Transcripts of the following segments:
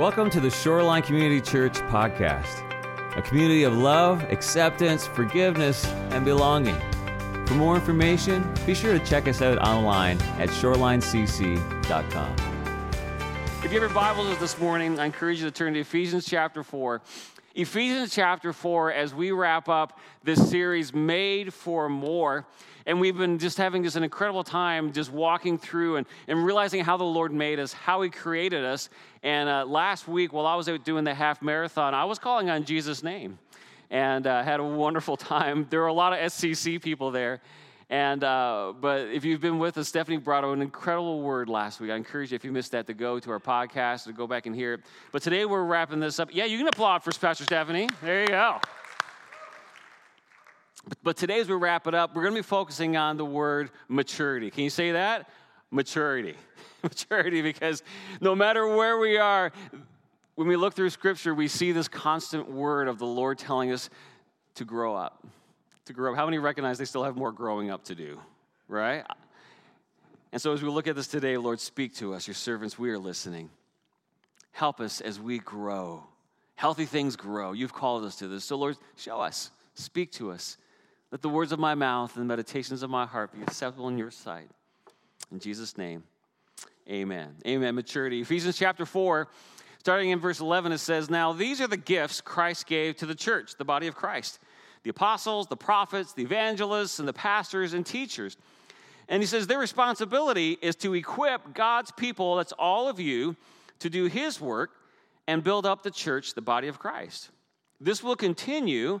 Welcome to the Shoreline Community Church podcast, a community of love, acceptance, forgiveness, and belonging. For more information, be sure to check us out online at shorelinecc.com. If you have your Bibles this morning, I encourage you to turn to Ephesians chapter 4. Ephesians chapter 4, as we wrap up this series, Made for More. And we've been just having just an incredible time just walking through and, and realizing how the Lord made us, how He created us. And uh, last week, while I was out doing the half marathon, I was calling on Jesus' name and uh, had a wonderful time. There were a lot of SCC people there. And uh, but if you've been with us, Stephanie brought an incredible word last week. I encourage you, if you missed that, to go to our podcast to go back and hear it. But today we're wrapping this up. Yeah, you can applaud for Pastor Stephanie. There you go. But today, as we wrap it up, we're going to be focusing on the word maturity. Can you say that? Maturity. maturity, because no matter where we are, when we look through Scripture, we see this constant word of the Lord telling us to grow up. To grow up. How many recognize they still have more growing up to do, right? And so, as we look at this today, Lord, speak to us, your servants, we are listening. Help us as we grow. Healthy things grow. You've called us to this. So, Lord, show us, speak to us. Let the words of my mouth and the meditations of my heart be acceptable in your sight. In Jesus' name, amen. Amen. Maturity. Ephesians chapter 4, starting in verse 11, it says, Now these are the gifts Christ gave to the church, the body of Christ the apostles, the prophets, the evangelists, and the pastors and teachers. And he says, Their responsibility is to equip God's people, that's all of you, to do his work and build up the church, the body of Christ. This will continue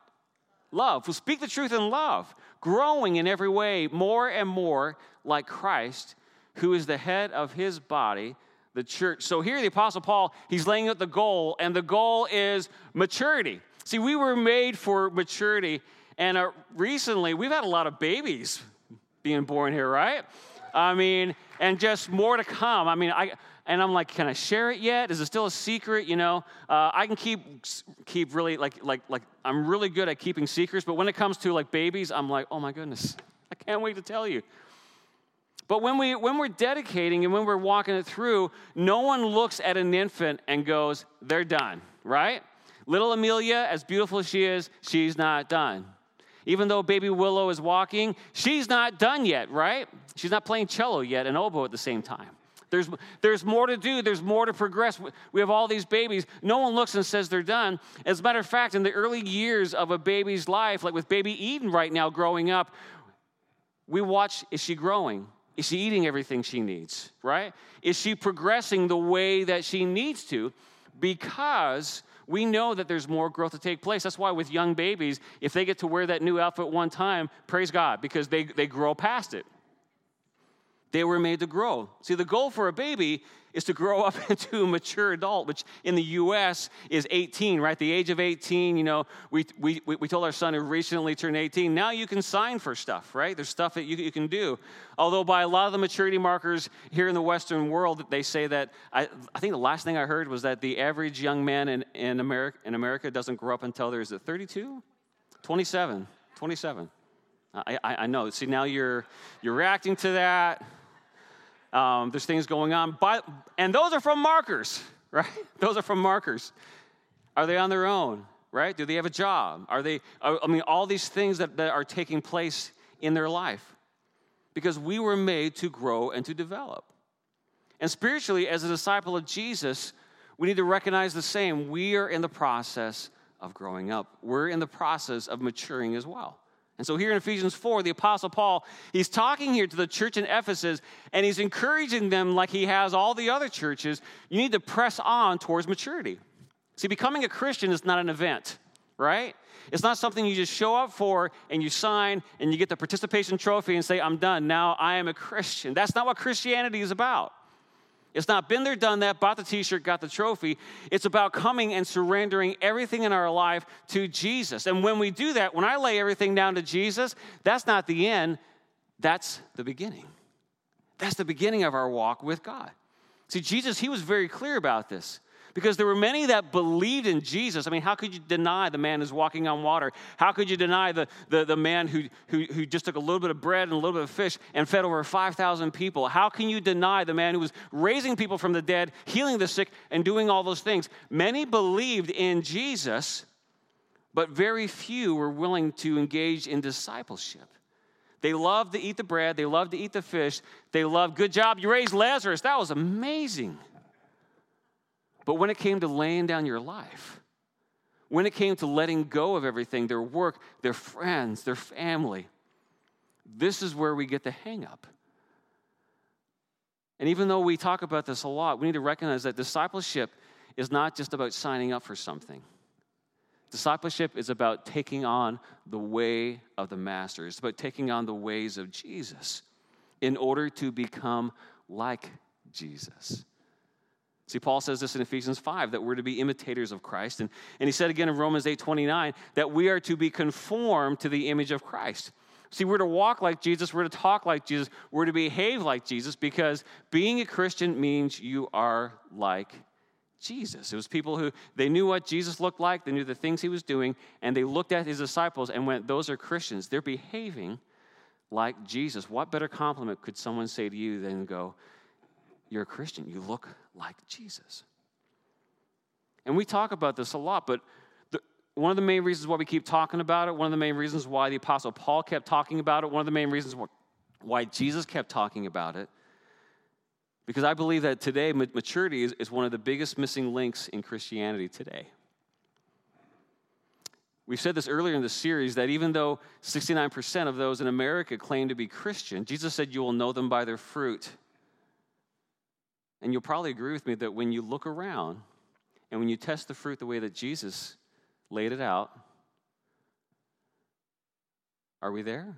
Love. We'll speak the truth in love, growing in every way more and more like Christ, who is the head of his body, the church. So here, the Apostle Paul, he's laying out the goal, and the goal is maturity. See, we were made for maturity, and uh, recently we've had a lot of babies being born here, right? I mean, and just more to come. I mean, I and I'm like, can I share it yet? Is it still a secret? You know, uh, I can keep keep really like like like I'm really good at keeping secrets, but when it comes to like babies, I'm like, oh my goodness, I can't wait to tell you. But when we when we're dedicating and when we're walking it through, no one looks at an infant and goes, they're done, right? Little Amelia, as beautiful as she is, she's not done. Even though baby Willow is walking, she's not done yet, right? She's not playing cello yet and oboe at the same time. There's, there's more to do, there's more to progress. We have all these babies. No one looks and says they're done. As a matter of fact, in the early years of a baby's life, like with baby Eden right now growing up, we watch is she growing? Is she eating everything she needs, right? Is she progressing the way that she needs to? Because we know that there's more growth to take place. That's why with young babies, if they get to wear that new outfit one time, praise God, because they, they grow past it. They were made to grow. See, the goal for a baby is to grow up into a mature adult, which in the US is 18, right? The age of 18, you know, we, we, we told our son who recently turned 18, now you can sign for stuff, right? There's stuff that you, you can do. Although, by a lot of the maturity markers here in the Western world, they say that, I, I think the last thing I heard was that the average young man in, in, America, in America doesn't grow up until there's a 32? 27. 27. I, I, know. See, now you're, you're reacting to that. Um, there's things going on. But, and those are from markers, right? Those are from markers. Are they on their own, right? Do they have a job? Are they, I mean, all these things that, that are taking place in their life. Because we were made to grow and to develop. And spiritually, as a disciple of Jesus, we need to recognize the same. We are in the process of growing up, we're in the process of maturing as well. And so here in Ephesians 4, the Apostle Paul, he's talking here to the church in Ephesus, and he's encouraging them, like he has all the other churches, you need to press on towards maturity. See, becoming a Christian is not an event, right? It's not something you just show up for and you sign and you get the participation trophy and say, I'm done. Now I am a Christian. That's not what Christianity is about. It's not been there, done that, bought the t shirt, got the trophy. It's about coming and surrendering everything in our life to Jesus. And when we do that, when I lay everything down to Jesus, that's not the end, that's the beginning. That's the beginning of our walk with God. See, Jesus, he was very clear about this because there were many that believed in Jesus. I mean, how could you deny the man who's walking on water? How could you deny the, the, the man who, who, who just took a little bit of bread and a little bit of fish and fed over 5,000 people? How can you deny the man who was raising people from the dead, healing the sick, and doing all those things? Many believed in Jesus, but very few were willing to engage in discipleship. They loved to eat the bread, they loved to eat the fish, they loved, good job, you raised Lazarus. That was amazing. But when it came to laying down your life, when it came to letting go of everything, their work, their friends, their family, this is where we get the hang up. And even though we talk about this a lot, we need to recognize that discipleship is not just about signing up for something. Discipleship is about taking on the way of the Master, it's about taking on the ways of Jesus in order to become like Jesus. See, Paul says this in Ephesians 5 that we're to be imitators of Christ. And, and he said again in Romans 8 29 that we are to be conformed to the image of Christ. See, we're to walk like Jesus, we're to talk like Jesus, we're to behave like Jesus because being a Christian means you are like Jesus. It was people who they knew what Jesus looked like, they knew the things he was doing, and they looked at his disciples and went, Those are Christians. They're behaving like Jesus. What better compliment could someone say to you than go, You're a Christian? You look like Jesus. And we talk about this a lot, but the, one of the main reasons why we keep talking about it, one of the main reasons why the Apostle Paul kept talking about it, one of the main reasons why Jesus kept talking about it, because I believe that today maturity is, is one of the biggest missing links in Christianity today. We said this earlier in the series that even though 69% of those in America claim to be Christian, Jesus said, You will know them by their fruit. And you'll probably agree with me that when you look around and when you test the fruit the way that Jesus laid it out, are we there?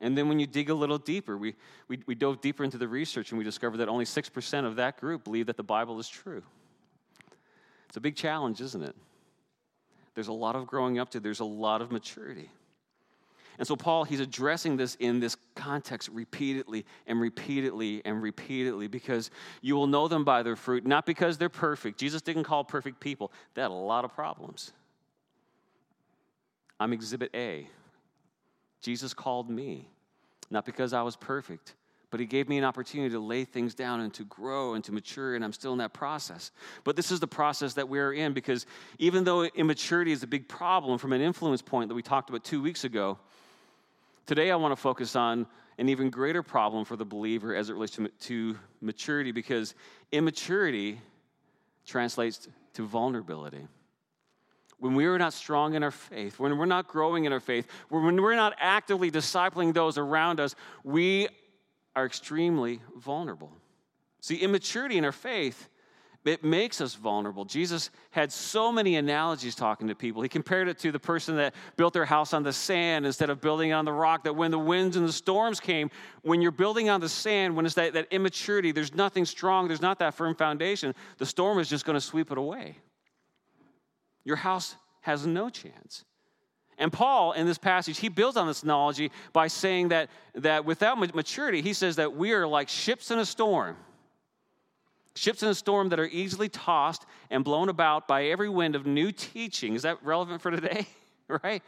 And then when you dig a little deeper, we, we, we dove deeper into the research and we discovered that only 6% of that group believe that the Bible is true. It's a big challenge, isn't it? There's a lot of growing up to, there's a lot of maturity. And so, Paul, he's addressing this in this context repeatedly and repeatedly and repeatedly because you will know them by their fruit, not because they're perfect. Jesus didn't call perfect people, they had a lot of problems. I'm exhibit A. Jesus called me, not because I was perfect, but he gave me an opportunity to lay things down and to grow and to mature, and I'm still in that process. But this is the process that we're in because even though immaturity is a big problem from an influence point that we talked about two weeks ago, Today, I want to focus on an even greater problem for the believer as it relates to, to maturity because immaturity translates to vulnerability. When we are not strong in our faith, when we're not growing in our faith, when we're not actively discipling those around us, we are extremely vulnerable. See, immaturity in our faith it makes us vulnerable. Jesus had so many analogies talking to people. He compared it to the person that built their house on the sand instead of building on the rock. That when the winds and the storms came, when you're building on the sand, when it's that, that immaturity, there's nothing strong, there's not that firm foundation, the storm is just going to sweep it away. Your house has no chance. And Paul, in this passage, he builds on this analogy by saying that, that without maturity, he says that we are like ships in a storm Ships in a storm that are easily tossed and blown about by every wind of new teaching. Is that relevant for today? right?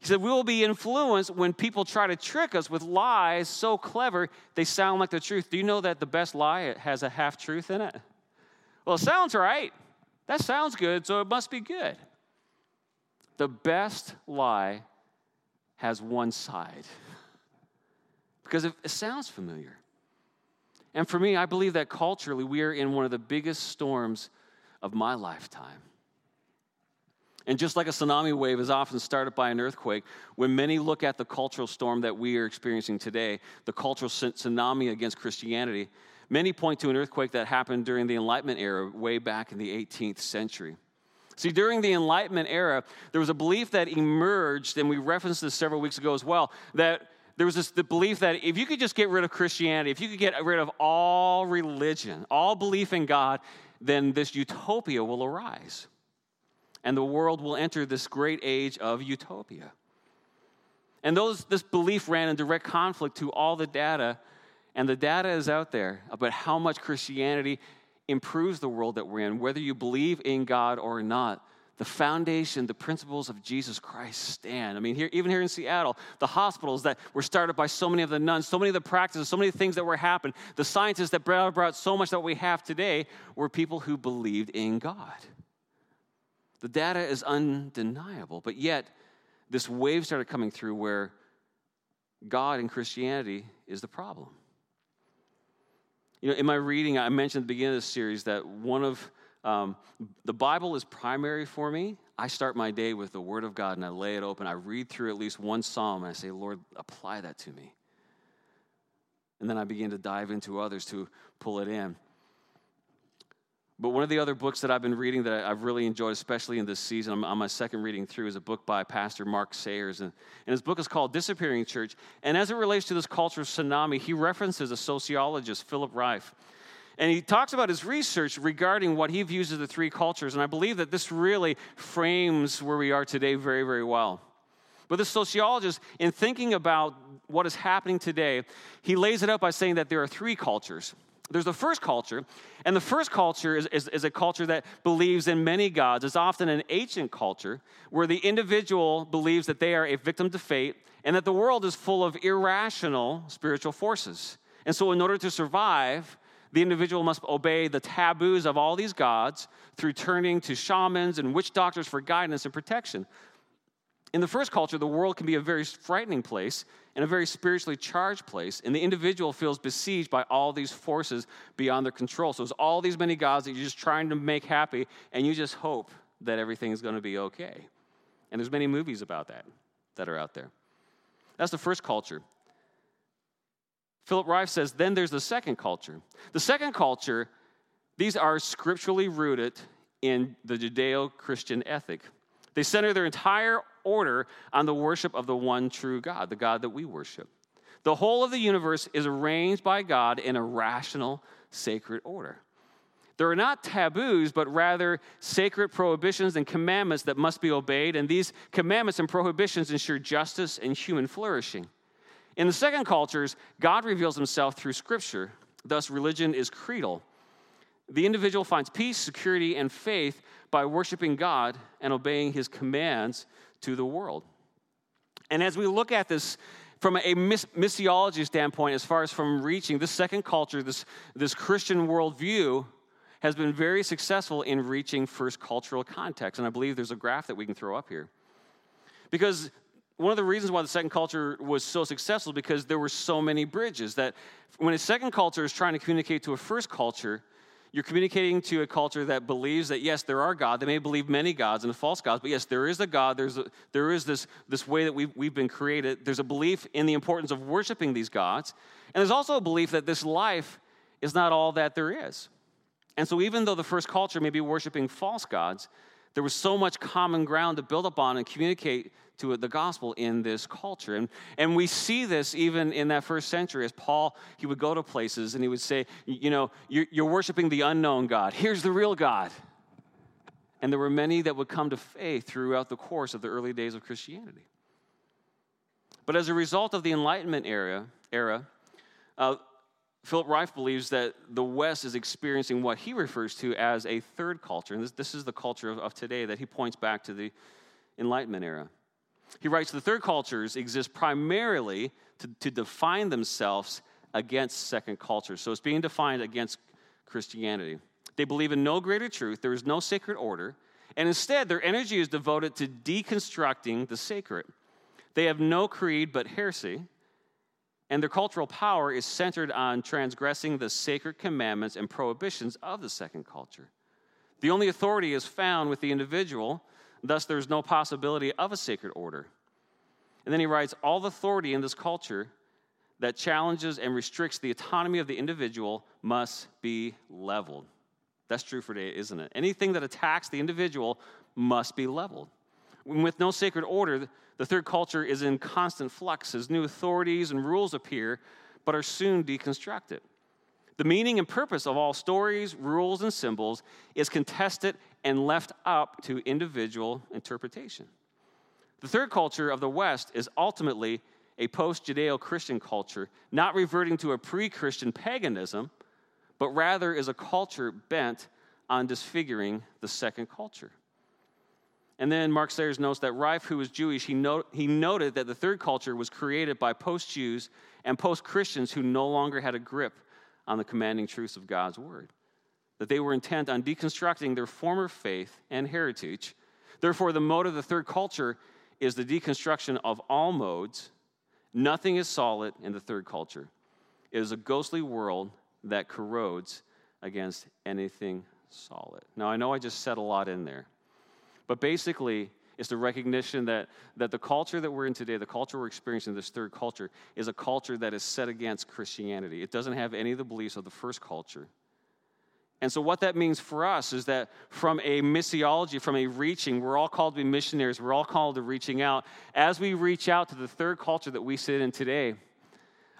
He said, We will be influenced when people try to trick us with lies so clever they sound like the truth. Do you know that the best lie has a half truth in it? Well, it sounds right. That sounds good, so it must be good. The best lie has one side because it, sounds familiar. And for me, I believe that culturally, we are in one of the biggest storms of my lifetime. And just like a tsunami wave is often started by an earthquake, when many look at the cultural storm that we are experiencing today, the cultural tsunami against Christianity, many point to an earthquake that happened during the Enlightenment era, way back in the 18th century. See, during the Enlightenment era, there was a belief that emerged, and we referenced this several weeks ago as well, that there was this the belief that if you could just get rid of Christianity, if you could get rid of all religion, all belief in God, then this utopia will arise. And the world will enter this great age of utopia. And those, this belief ran in direct conflict to all the data, and the data is out there about how much Christianity improves the world that we're in, whether you believe in God or not the foundation, the principles of Jesus Christ stand. I mean, here, even here in Seattle, the hospitals that were started by so many of the nuns, so many of the practices, so many things that were happening, the scientists that brought, brought so much that we have today were people who believed in God. The data is undeniable, but yet this wave started coming through where God and Christianity is the problem. You know, in my reading, I mentioned at the beginning of this series that one of um, the Bible is primary for me. I start my day with the Word of God and I lay it open. I read through at least one psalm and I say, Lord, apply that to me. And then I begin to dive into others to pull it in. But one of the other books that I've been reading that I've really enjoyed, especially in this season, I'm on my second reading through, is a book by Pastor Mark Sayers. And, his book is called Disappearing Church. And as it relates to this culture of tsunami, he references a sociologist, Philip Rieff. And he talks about his research regarding what he views as the three cultures. And I believe that this really frames where we are today very, very well. But the sociologist, in thinking about what is happening today, he lays it out by saying that there are three cultures. There's the first culture, and the first culture is, is, is, a culture that believes in many gods. It's often an ancient culture where the individual believes that they are a victim to fate and that the world is full of irrational spiritual forces. And so, in order to survive, the individual must obey the taboos of all these gods through turning to shamans and witch doctors for guidance and protection. In the first culture, the world can be a very frightening place and a very spiritually charged place, and the individual feels besieged by all these forces beyond their control. So it's all these many gods that you're just trying to make happy, and you just hope that everything is going to be okay. And there's many movies about that that are out there. That's the first culture. Philip Rieff says, then there's the second culture. The second culture, these are scripturally rooted in the Judeo Christian ethic. They center their entire order on the worship of the one true God, the God that we worship. The whole of the universe is arranged by God in a rational, sacred order. There are not taboos, but rather sacred prohibitions and commandments that must be obeyed, and these commandments and prohibitions ensure justice and human flourishing. In the second cultures, God reveals himself through Scripture. Thus, religion is creedal. The individual finds peace, security, and faith by worshiping God and obeying his commands to the world. And as we look at this from a missiology standpoint, as far as from reaching this second culture, this, this Christian worldview has been very successful in reaching first cultural context. And I believe there's a graph that we can throw up here. Because one of the reasons why the second culture was so successful because there were so many bridges that when a second culture is trying to communicate to a first culture you're communicating to a culture that believes that yes there are god they may believe many gods and false gods but yes there is a god. There's a, there is this, this way that we've, we've been created. There's a belief in the importance of worshiping these gods. And there's also a belief that this life is not all that there is. And so even though the first culture may be worshiping false gods there was so much common ground to build upon and communicate to the gospel in this culture. And, and we see this even in that first century as Paul, he would go to places and he would say, You know, you're, you're worshiping the unknown God. Here's the real God. And there were many that would come to faith throughout the course of the early days of Christianity. But as a result of the Enlightenment era, era uh, Philip Rieff believes that the West is experiencing what he refers to as a third culture. And this, this is the culture of, of today that he points back to the Enlightenment era. He writes the third cultures exist primarily to, to define themselves against second cultures. So it's being defined against Christianity. They believe in no greater truth, there is no sacred order, and instead their energy is devoted to deconstructing the sacred. They have no creed but heresy and their cultural power is centered on transgressing the sacred commandments and prohibitions of the second culture. The only authority is found with the individual, thus, there's no possibility of a sacred order. And then he writes All authority in this culture that challenges and restricts the autonomy of the individual must be leveled. That's true for today, isn't it? Anything that attacks the individual must be leveled. With no sacred order, the third culture is in constant flux as new authorities and rules appear, but are soon deconstructed. The meaning and purpose of all stories, rules, and symbols is contested and left up to individual interpretation. The third culture of the West is ultimately a post Judeo Christian culture, not reverting to a pre Christian paganism, but rather is a culture bent on disfiguring the second culture. And then Mark Sayers notes that Rieff, who was Jewish, he, he noted that the third culture was created by post Jews and post Christians who no longer had a grip on the commanding truths of God's word. That they were intent on deconstructing their former faith and heritage. Therefore, the mode of the third culture is the deconstruction of all modes. Nothing is solid in the third culture. It is a ghostly world that corrodes against anything solid. Now, I know I just said a lot in there, but basically, it's the recognition that, that the culture that we're in today, the culture we're experiencing, this third culture, is a culture that is set against Christianity. It doesn't have any of the beliefs of the first culture. And so, what that means for us is that from a missiology, from a reaching, we're all called to be missionaries, we're all called to reaching out. As we reach out to the third culture that we sit in today,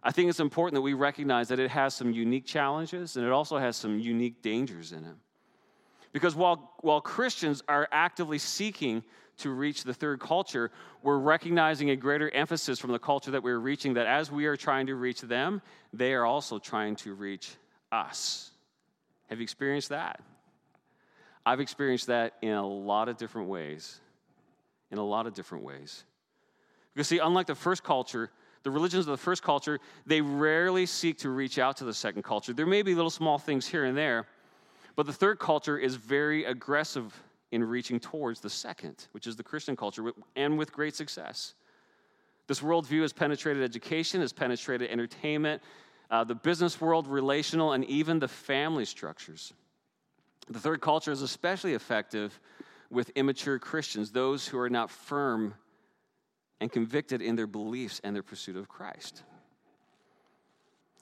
I think it's important that we recognize that it has some unique challenges and it also has some unique dangers in it. Because while, while Christians are actively seeking to reach the third culture, we're recognizing a greater emphasis from the culture that we're reaching that as we are trying to reach them, they are also trying to reach us. Have you experienced that? I've experienced that in a lot of different ways. In a lot of different ways. Because, see, unlike the first culture, the religions of the first culture, they rarely seek to reach out to the second culture. There may be little small things here and there, but the third culture is very aggressive in reaching towards the second, which is the Christian culture, and with great success. This worldview has penetrated education, has penetrated entertainment, uh, the business world, relational, and even the family structures. The third culture is especially effective with immature Christians, those who are not firm and convicted in their beliefs and their pursuit of Christ.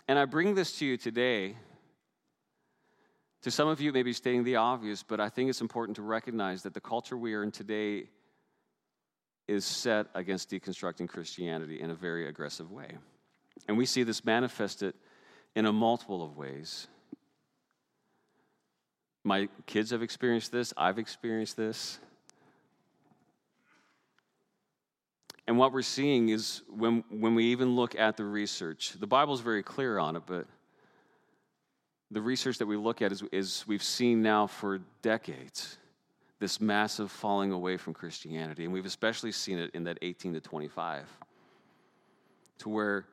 And I bring this to you today to some of you, maybe stating the obvious, but I think it's important to recognize that the culture we are in today is set against deconstructing Christianity in a very aggressive way. And we see this manifested in a multiple of ways. My kids have experienced this, I've experienced this. And what we're seeing is when, when we even look at the research, the Bible's very clear on it, but the research that we look at is, is we've seen now for decades this massive falling away from Christianity. And we've especially seen it in that 18 to 25, to where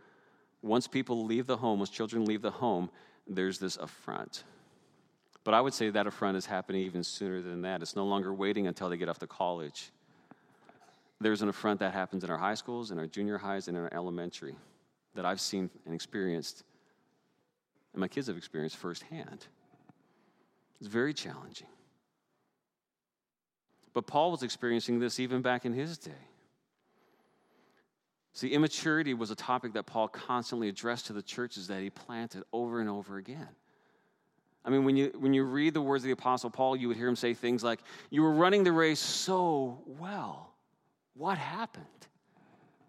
once people leave the home, once children leave the home, there's this affront. But I would say that affront is happening even sooner than that. It's no longer waiting until they get off to college. There's an affront that happens in our high schools, in our junior highs, and in our elementary that I've seen and experienced and my kids have experienced firsthand. It's very challenging. But Paul was experiencing this even back in his day. See, immaturity was a topic that Paul constantly addressed to the churches that he planted over and over again. I mean, when you, when you read the words of the Apostle Paul, you would hear him say things like, You were running the race so well. What happened?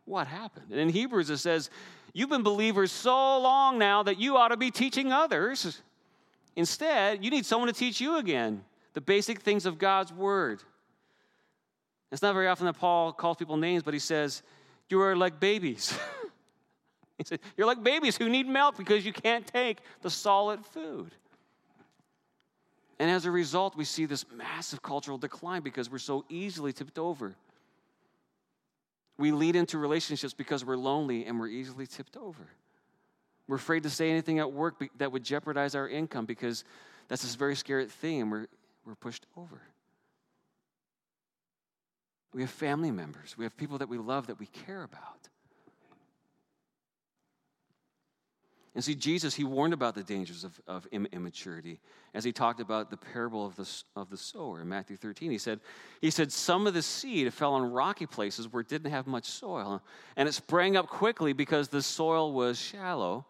What happened? And in Hebrews, it says, You've been believers so long now that you ought to be teaching others. Instead, you need someone to teach you again the basic things of God's word. It's not very often that Paul calls people names, but he says, You are like babies. he said, You're like babies who need milk because you can't take the solid food. And as a result, we see this massive cultural decline because we're so easily tipped over. We lead into relationships because we're lonely and we're easily tipped over. We're afraid to say anything at work that would jeopardize our income because that's this very scary thing and we're, we're pushed over. We have family members, we have people that we love that we care about. And see, Jesus, he warned about the dangers of, of immaturity as he talked about the parable of the, of the sower in Matthew 13. He said, he said, Some of the seed fell on rocky places where it didn't have much soil, and it sprang up quickly because the soil was shallow.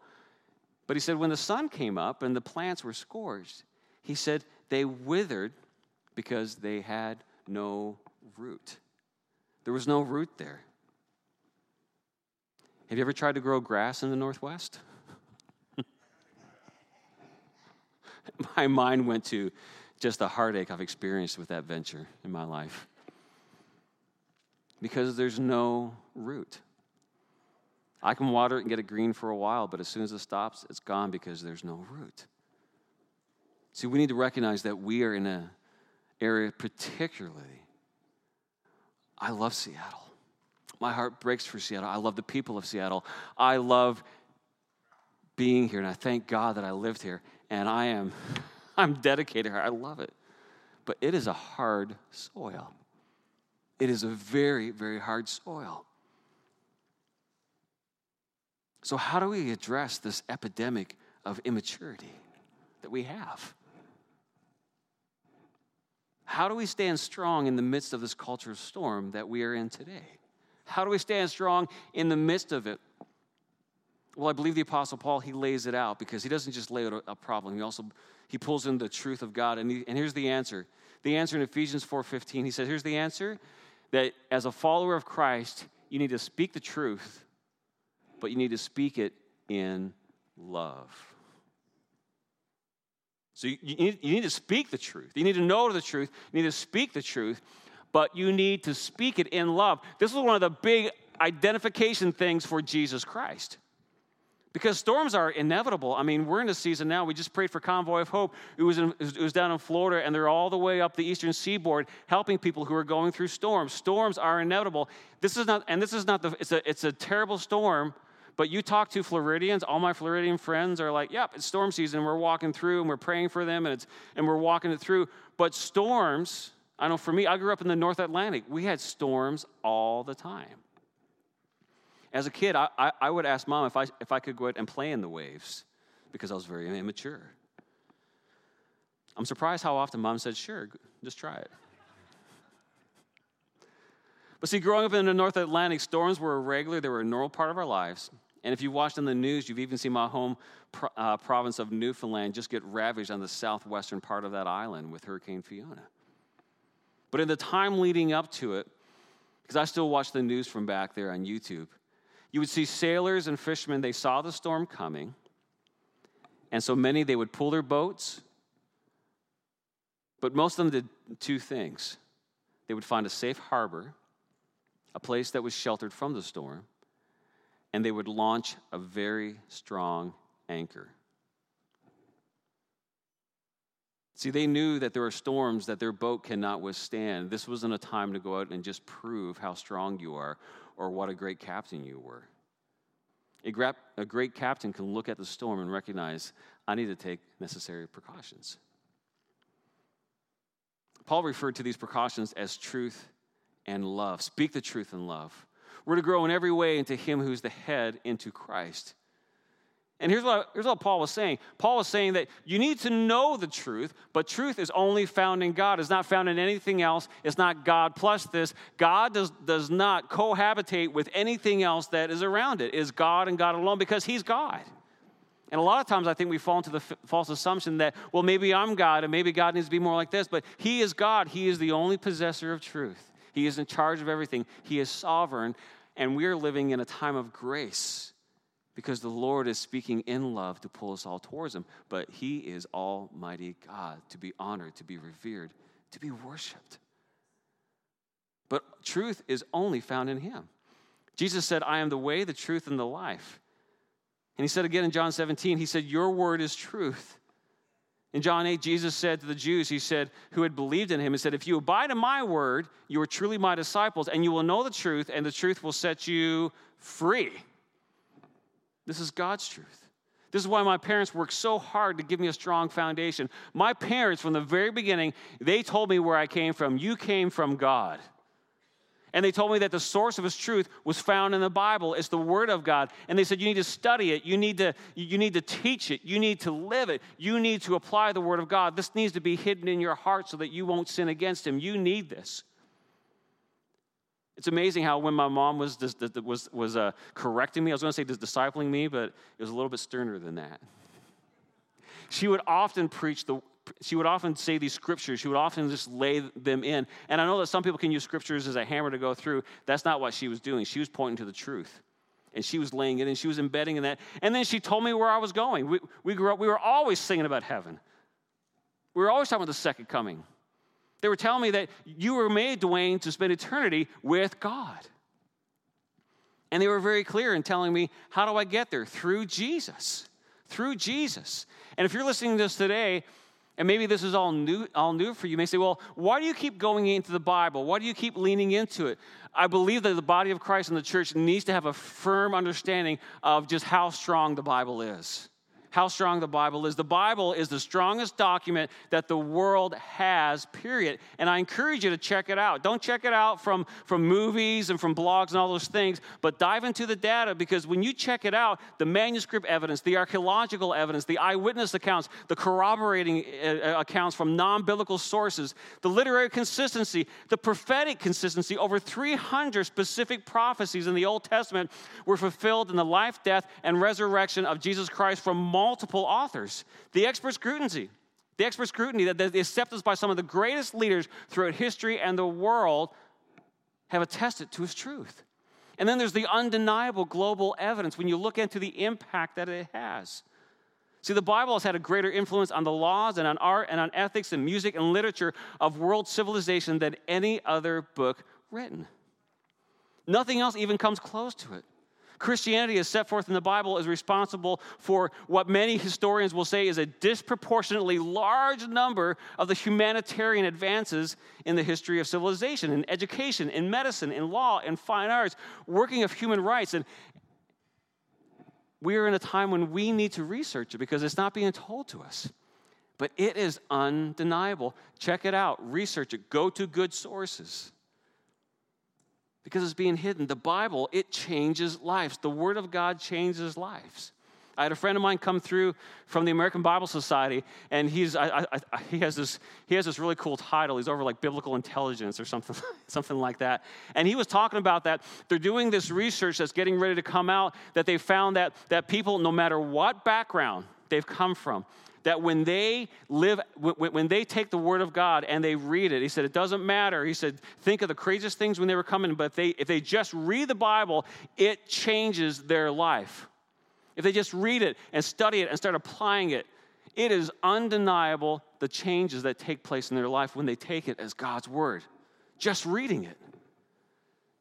But he said, When the sun came up and the plants were scorched, he said, They withered because they had no root. There was no root there. Have you ever tried to grow grass in the Northwest? my mind went to just the heartache I've experienced with that venture in my life. Because there's no root. I can water it and get it green for a while, but as soon as it stops, it's gone because there's no root. See, we need to recognize that we are in an area, particularly. I love Seattle. My heart breaks for Seattle. I love the people of Seattle. I love being here, and I thank God that I lived here. And I am, I'm dedicated. I love it. But it is a hard soil. It is a very, very hard soil. So, how do we address this epidemic of immaturity that we have? How do we stand strong in the midst of this culture storm that we are in today? How do we stand strong in the midst of it? Well, I believe the Apostle Paul, he lays it out because he doesn't just lay out a problem. He also he pulls in the truth of God. And, he, and here's the answer. The answer in Ephesians 4.15, he says, here's the answer, that as a follower of Christ, you need to speak the truth but you need to speak it in love. So you, you, need, you need to speak the truth. You need to know the truth. You need to speak the truth, but you need to speak it in love. This is one of the big identification things for Jesus Christ. Because storms are inevitable. I mean, we're in a season now. We just prayed for Convoy of Hope. It was, in, it was down in Florida, and they're all the way up the eastern seaboard helping people who are going through storms. Storms are inevitable. This is not, and this is not the, it's a, it's a terrible storm but you talk to Floridians, all my Floridian friends are like, yep, it's storm season. We're walking through and we're praying for them and, it's, and we're walking it through. But storms, I know for me, I grew up in the North Atlantic. We had storms all the time. As a kid, I, I, I would ask mom if I, if I could go out and play in the waves because I was very immature. I'm surprised how often mom said, sure, just try it. But see, growing up in the North Atlantic, storms were regular, they were a normal part of our lives. And if you've watched in the news, you've even seen my home pro- uh, province of Newfoundland just get ravaged on the southwestern part of that island with Hurricane Fiona. But in the time leading up to it, because I still watch the news from back there on YouTube, you would see sailors and fishermen, they saw the storm coming. And so many, they would pull their boats. But most of them did two things they would find a safe harbor, a place that was sheltered from the storm and they would launch a very strong anchor. See, they knew that there are storms that their boat cannot withstand. This wasn't a time to go out and just prove how strong you are or what a great captain you were. A, gra- a great captain can look at the storm and recognize, I need to take necessary precautions. Paul referred to these precautions as truth and love. Speak the truth in love. We're to grow in every way into Him who's the head, into Christ. And here's what, here's what Paul was saying. Paul was saying that you need to know the truth, but truth is only found in God. It's not found in anything else. It's not God plus this. God does, does not cohabitate with anything else that is around it. Is God and God alone because He's God. And a lot of times I think we fall into the f- false assumption that, well, maybe I'm God and maybe God needs to be more like this, but He is God. He is the only possessor of truth. He is in charge of everything, He is sovereign. And we are living in a time of grace because the Lord is speaking in love to pull us all towards Him. But He is Almighty God, to be honored, to be revered, to be worshiped. But truth is only found in Him. Jesus said, I am the way, the truth, and the life. And He said again in John 17, He said, Your word is truth. In John 8, Jesus said to the Jews, He said, who had believed in Him, He said, If you abide in my word, you are truly my disciples, and you will know the truth, and the truth will set you free. This is God's truth. This is why my parents worked so hard to give me a strong foundation. My parents, from the very beginning, they told me where I came from. You came from God. And they told me that the source of his truth was found in the Bible. It's the Word of God. And they said, you need to study it. You need to, you need to teach it. You need to live it. You need to apply the Word of God. This needs to be hidden in your heart so that you won't sin against him. You need this. It's amazing how when my mom was, was, was uh, correcting me, I was going to say discipling me, but it was a little bit sterner than that. She would often preach the, she would often say these scriptures. She would often just lay them in. And I know that some people can use scriptures as a hammer to go through. That's not what she was doing. She was pointing to the truth. And she was laying it and she was embedding in that. And then she told me where I was going. We, we grew up, we were always singing about heaven. We were always talking about the second coming. They were telling me that you were made, Dwayne, to spend eternity with God. And they were very clear in telling me, how do I get there? Through Jesus. Through Jesus. And if you're listening to this today and maybe this is all new, all new for you. You may say, well, why do you keep going into the Bible? Why do you keep leaning into it? I believe that the body of Christ and the church needs to have a firm understanding of just how strong the Bible is how strong the Bible is. The Bible is the strongest document that the world has, period. And I encourage you to check it out. Don't check it out from, from movies and from blogs and all those things, but dive into the data because when you check it out, the manuscript evidence, the archaeological evidence, the eyewitness accounts, the corroborating uh, uh, accounts from non biblical sources, the literary consistency, the prophetic consistency, over 300 specific prophecies in the Old Testament were fulfilled in the life, death, and resurrection of Jesus Christ from multiple authors. The expert scrutiny, the expert scrutiny that the acceptance by some of the greatest leaders throughout history and the world have attested to its truth. And then there's the undeniable global evidence when you look into the impact that it has. See, the Bible has had a greater influence on the laws and on art and on ethics and music and literature of world civilization than any other book written. Nothing else even comes close to it. Christianity, as set forth in the Bible, is responsible for what many historians will say is a disproportionately large number of the humanitarian advances in the history of civilization, in education, in medicine, in law, in fine arts, working of human rights. And we are in a time when we need to research it because it's not being told to us. But it is undeniable. Check it out, research it, go to good sources because it's being hidden. The Bible, it changes lives. The Word of God changes lives. I had a friend of mine come through from the American Bible Society, and he's, I, I, I, he, has this, he has this really cool title. He's over like biblical intelligence or something, something like that. And he was talking about that. They're doing this research that's getting ready to come out that they found that, that people, no matter what background they've come from, that when they live, when they take the word of God and they read it, he said, it doesn't matter. He said, think of the craziest things when they were coming, but if they, if they just read the Bible, it changes their life. If they just read it and study it and start applying it, it is undeniable the changes that take place in their life when they take it as God's word. Just reading it.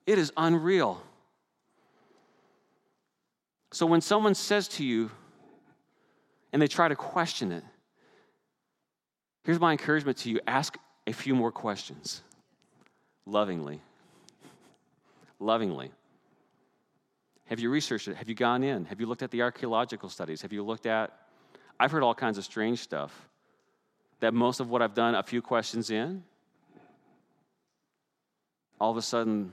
It is unreal. So when someone says to you, and they try to question it. Here's my encouragement to you ask a few more questions lovingly. Lovingly. Have you researched it? Have you gone in? Have you looked at the archaeological studies? Have you looked at? I've heard all kinds of strange stuff that most of what I've done a few questions in, all of a sudden,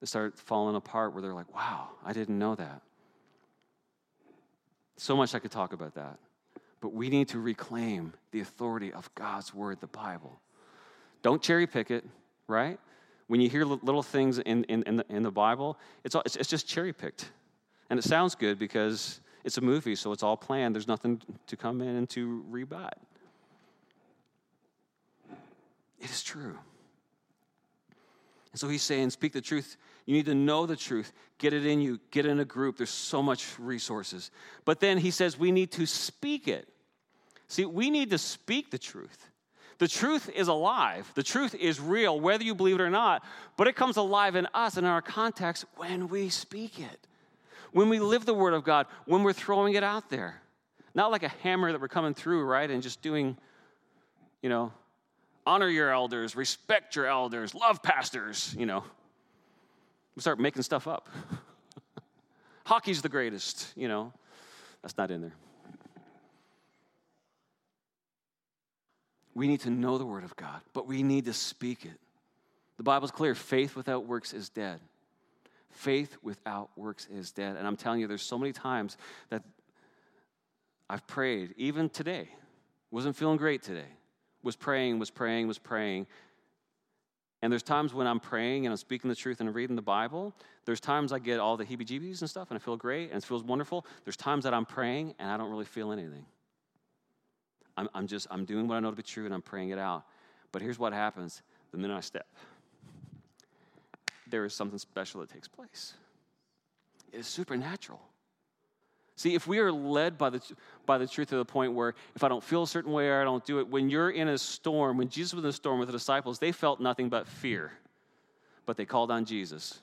they start falling apart where they're like, wow, I didn't know that. So much I could talk about that. But we need to reclaim the authority of God's word, the Bible. Don't cherry pick it, right? When you hear little things in, in, in, the, in the Bible, it's, all, it's, it's just cherry picked. And it sounds good because it's a movie, so it's all planned. There's nothing to come in and to rebut. It is true. And so he's saying, speak the truth you need to know the truth, get it in you, get in a group. There's so much resources. But then he says we need to speak it. See, we need to speak the truth. The truth is alive. The truth is real, whether you believe it or not, but it comes alive in us and in our context when we speak it. When we live the Word of God, when we're throwing it out there. Not like a hammer that we're coming through, right? And just doing, you know, honor your elders, respect your elders, love pastors, you know. We start making stuff up. Hockey's the greatest, you know. That's not in there. We need to know the Word of God, but we need to speak it. The Bible's clear faith without works is dead. Faith without works is dead. And I'm telling you, there's so many times that I've prayed, even today, wasn't feeling great today, was praying, was praying, was praying, and there's times when I'm praying and I'm speaking the truth and reading the Bible. There's times I get all the heebie jeebies and stuff and I feel great and it feels wonderful. There's times that I'm praying and I don't really feel anything. I'm, I'm just, I'm doing what I know to be true and I'm praying it out. But here's what happens the minute I step, there is something special that takes place. It is supernatural. See, if we are led by the, by the truth to the point where if I don't feel a certain way or I don't do it, when you're in a storm, when Jesus was in a storm with the disciples, they felt nothing but fear. But they called on Jesus.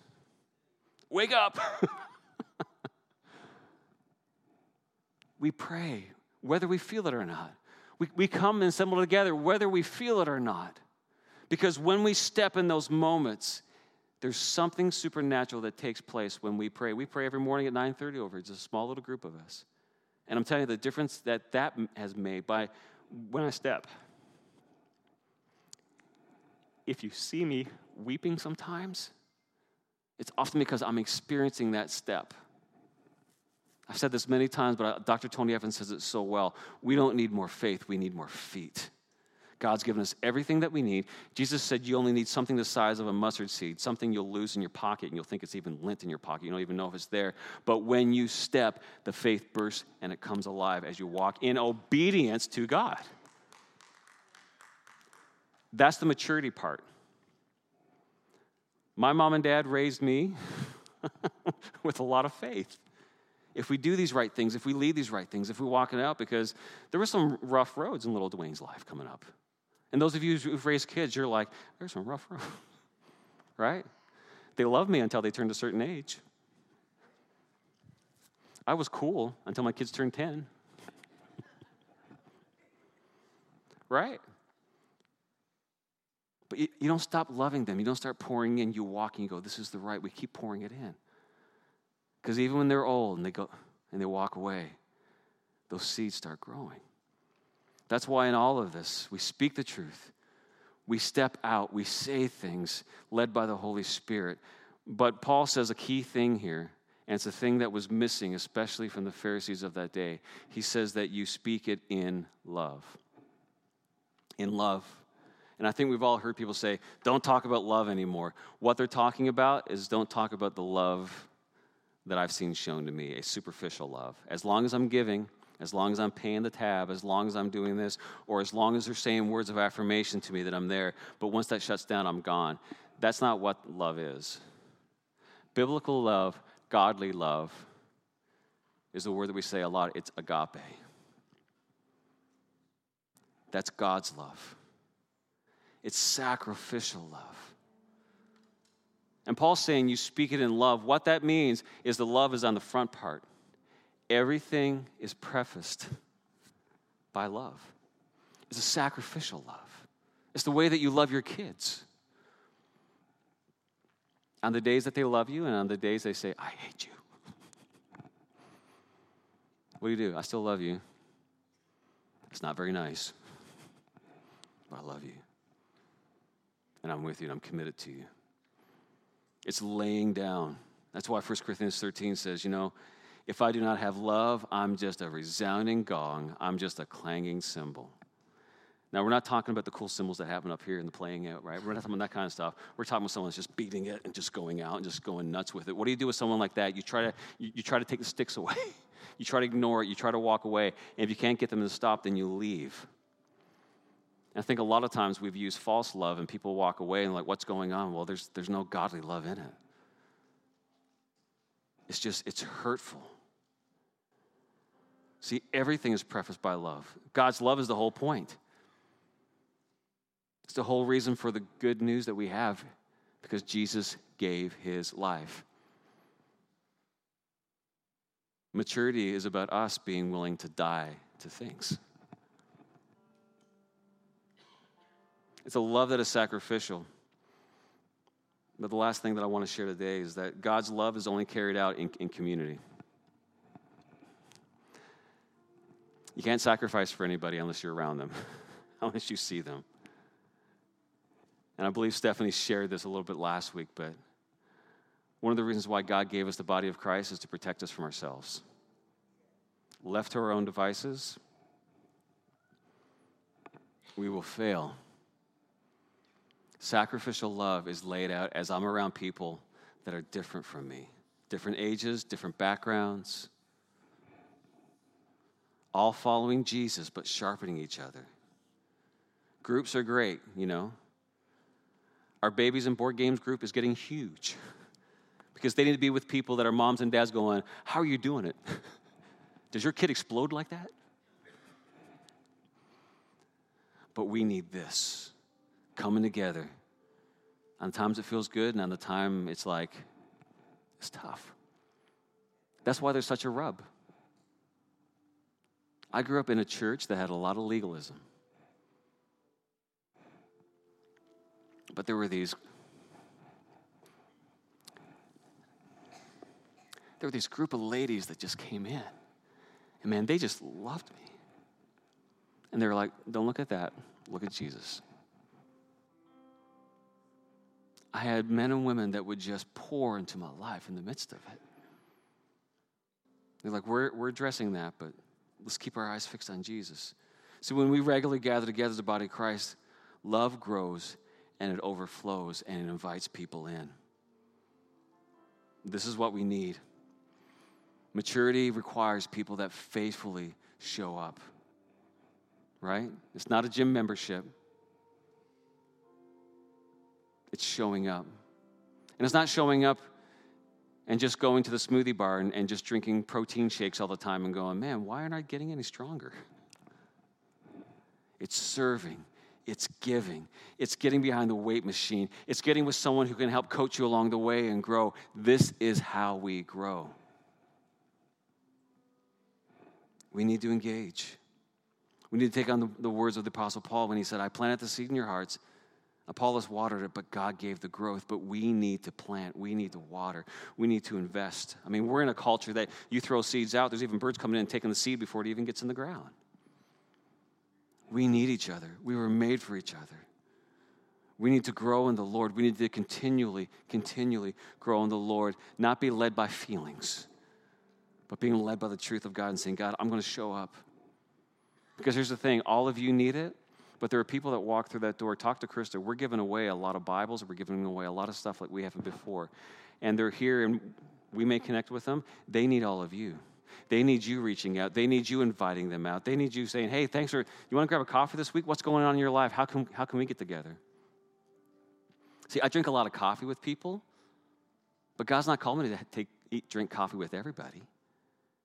Wake up! we pray, whether we feel it or not. We, we come and assemble together, whether we feel it or not. Because when we step in those moments, there's something supernatural that takes place when we pray. We pray every morning at 9:30 over. It's a small little group of us. And I'm telling you the difference that that has made by when I step. If you see me weeping sometimes, it's often because I'm experiencing that step. I've said this many times, but uh, Dr. Tony Evans says it so well. We don't need more faith, we need more feet. God's given us everything that we need. Jesus said you only need something the size of a mustard seed, something you'll lose in your pocket and you'll think it's even lint in your pocket. You don't even know if it's there. But when you step, the faith bursts and it comes alive as you walk in obedience to God. That's the maturity part. My mom and dad raised me with a lot of faith if we do these right things, if we lead these right things, if we walk it out, because there were some rough roads in little Dwayne's life coming up. And those of you who've raised kids, you're like, there's some rough road, right? They love me until they turned a certain age. I was cool until my kids turned 10. right? But you, you, don't stop loving them. You don't start pouring in. You walk and you go, this is the right. We keep pouring it in. Because even when they're old and they go and they walk away, those seeds start growing. That's why in all of this, we speak the truth. We step out, we say things led by the Holy Spirit. But Paul says a key thing here, and it's a thing that was missing, especially from the Pharisees of that day. He says that you speak it in love. In love. And I think we've all heard people say, don't talk about love anymore. What they're talking about is don't talk about the love that I've seen shown to me a superficial love. As long as I'm giving, as long as I'm paying the tab, as long as I'm doing this, or as long as they're saying words of affirmation to me that I'm there, but once that shuts down, I'm gone. That's not what love is. Biblical love, godly love, is the word that we say a lot. It's agape. That's God's love. It's sacrificial love. And Paul's saying you speak it in love. What that means is the love is on the front part. Everything is prefaced by love. It's a sacrificial love. It's the way that you love your kids. On the days that they love you and on the days they say, I hate you. What do you do? I still love you. It's not very nice, but I love you. And I'm with you and I'm committed to you. It's laying down. That's why 1 Corinthians 13 says, you know, if I do not have love, I'm just a resounding gong, I'm just a clanging cymbal. Now, we're not talking about the cool cymbals that happen up here in the playing out, right? We're not talking about that kind of stuff. We're talking about someone that's just beating it and just going out and just going nuts with it. What do you do with someone like that? You try to, you, you try to take the sticks away. you try to ignore it. You try to walk away. And if you can't get them to stop, then you leave. And I think a lot of times we've used false love and people walk away and like, what's going on? Well, there's, there's no godly love in it. It's just, it's hurtful. See, everything is prefaced by love. God's love is the whole point. It's the whole reason for the good news that we have because Jesus gave his life. Maturity is about us being willing to die to things. It's a love that is sacrificial. But the last thing that I want to share today is that God's love is only carried out in, in community. You can't sacrifice for anybody unless you're around them, unless you see them. And I believe Stephanie shared this a little bit last week, but one of the reasons why God gave us the body of Christ is to protect us from ourselves. Left to our own devices, we will fail. Sacrificial love is laid out as I'm around people that are different from me, different ages, different backgrounds, all following Jesus, but sharpening each other. Groups are great, you know. Our babies and board games group is getting huge because they need to be with people that are moms and dads going, How are you doing it? Does your kid explode like that? But we need this coming together. On times it feels good, and on the time it's like, it's tough. That's why there's such a rub. I grew up in a church that had a lot of legalism. But there were these there were these group of ladies that just came in. And man, they just loved me. And they were like, don't look at that. Look at Jesus. I had men and women that would just pour into my life in the midst of it. They're like, we're, we're addressing that, but let's keep our eyes fixed on Jesus. So when we regularly gather together the body of Christ, love grows and it overflows and it invites people in. This is what we need. Maturity requires people that faithfully show up, right? It's not a gym membership, it's showing up. And it's not showing up and just going to the smoothie bar and, and just drinking protein shakes all the time and going, man, why aren't I getting any stronger? It's serving. It's giving. It's getting behind the weight machine. It's getting with someone who can help coach you along the way and grow. This is how we grow. We need to engage. We need to take on the, the words of the Apostle Paul when he said, I planted the seed in your hearts Apollos watered it, but God gave the growth. But we need to plant, we need to water, we need to invest. I mean, we're in a culture that you throw seeds out, there's even birds coming in and taking the seed before it even gets in the ground. We need each other. We were made for each other. We need to grow in the Lord. We need to continually, continually grow in the Lord, not be led by feelings, but being led by the truth of God and saying, God, I'm going to show up. Because here's the thing all of you need it, but there are people that walk through that door. Talk to Krista. We're giving away a lot of Bibles. We're giving away a lot of stuff like we haven't before. And they're here, and we may connect with them. They need all of you. They need you reaching out. They need you inviting them out. They need you saying, hey, thanks for, you want to grab a coffee this week? What's going on in your life? How can, how can we get together? See, I drink a lot of coffee with people, but God's not calling me to take, eat, drink coffee with everybody.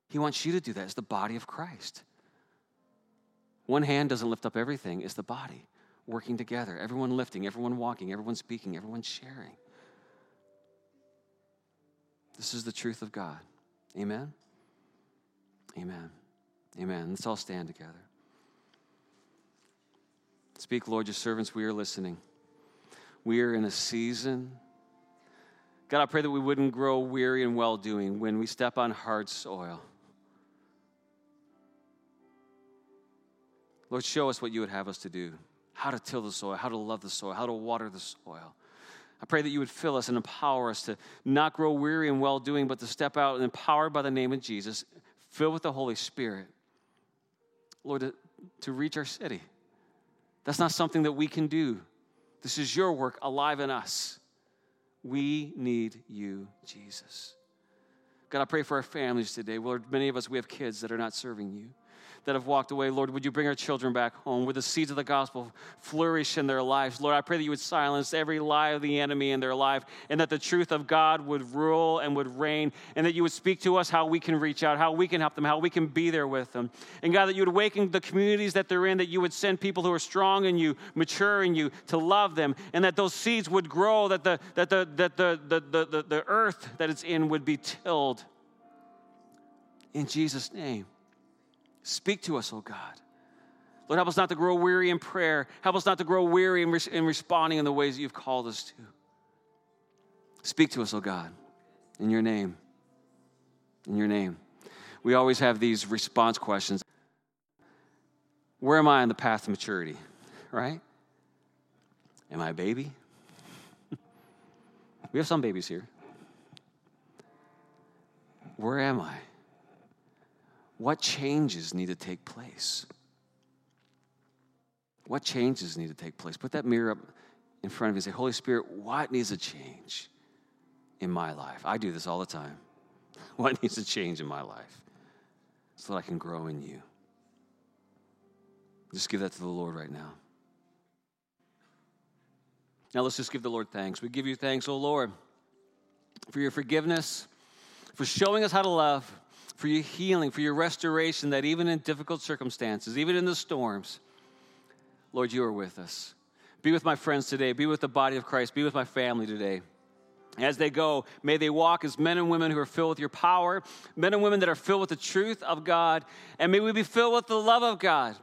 He wants you to do that as the body of Christ. One hand doesn't lift up everything, it's the body working together. Everyone lifting, everyone walking, everyone speaking, everyone sharing. This is the truth of God. Amen? Amen. Amen. Let's all stand together. Speak, Lord, your servants, we are listening. We are in a season. God, I pray that we wouldn't grow weary in well doing when we step on hard soil. Lord, show us what you would have us to do how to till the soil, how to love the soil, how to water the soil. I pray that you would fill us and empower us to not grow weary in well doing, but to step out and empowered by the name of Jesus, filled with the Holy Spirit. Lord, to, to reach our city. That's not something that we can do. This is your work alive in us. We need you, Jesus. God, I pray for our families today. Lord, many of us, we have kids that are not serving you that have walked away. Lord, would you bring our children back home? Would the seeds of the gospel flourish in their lives? Lord, I pray that you would silence every lie of the enemy in their life and that the truth of God would rule and would reign and that you would speak to us how we can reach out, how we can help them, how we can be there with them. And God, that you would awaken the communities that they're in, that you would send people who are strong in you, mature in you, to love them, and that those seeds would grow, that the, that the, that the, the, the, the, earth that it's in would be tilled. In Jesus' name. Speak to us, oh God. Lord, help us not to grow weary in prayer. Help us not to grow weary in, in responding in the ways that you've called us to. Speak to us, oh God, in your name. In your name. We always have these response questions. Where am I on the path to maturity? Right? Am I a baby? we have some babies here. Where am I? What changes need to take place? What changes need to take place? Put that mirror up in front of you and say, Holy Spirit, what needs to change in my life? I do this all the time. What needs to change in my life so that I can grow in you? Just give that to the Lord right now. Now let's just give the Lord thanks. We give you thanks, O Lord, for your forgiveness, for showing us how to love, for your healing, for your restoration, that even in difficult circumstances, even in the storms, Lord, you are with us. Be with my friends today. Be with the body of Christ. Be with my family today. As they go, may they walk as men and women who are filled with your power, men and women that are filled with the truth of God, and may we be filled with the love of God.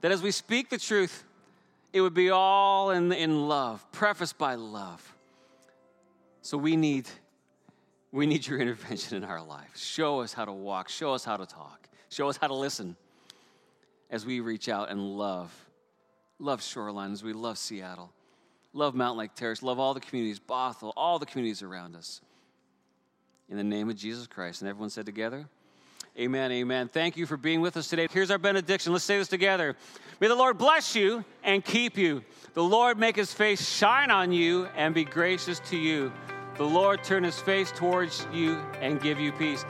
That as we speak the truth, it would be all in, in love, prefaced by love. So we need, we need your intervention in our life. Show us how to walk, show us how to talk, show us how to listen as we reach out and love. Love shorelines, we love Seattle. Love Mountlake Terrace. Love all the communities, Bothell, all the communities around us. In the name of Jesus Christ. And everyone said together, Amen, amen. Thank you for being with us today. Here's our benediction. Let's say this together. May the Lord bless you and keep you. The Lord make his face shine on you and be gracious to you. The Lord turn his face towards you and give you peace.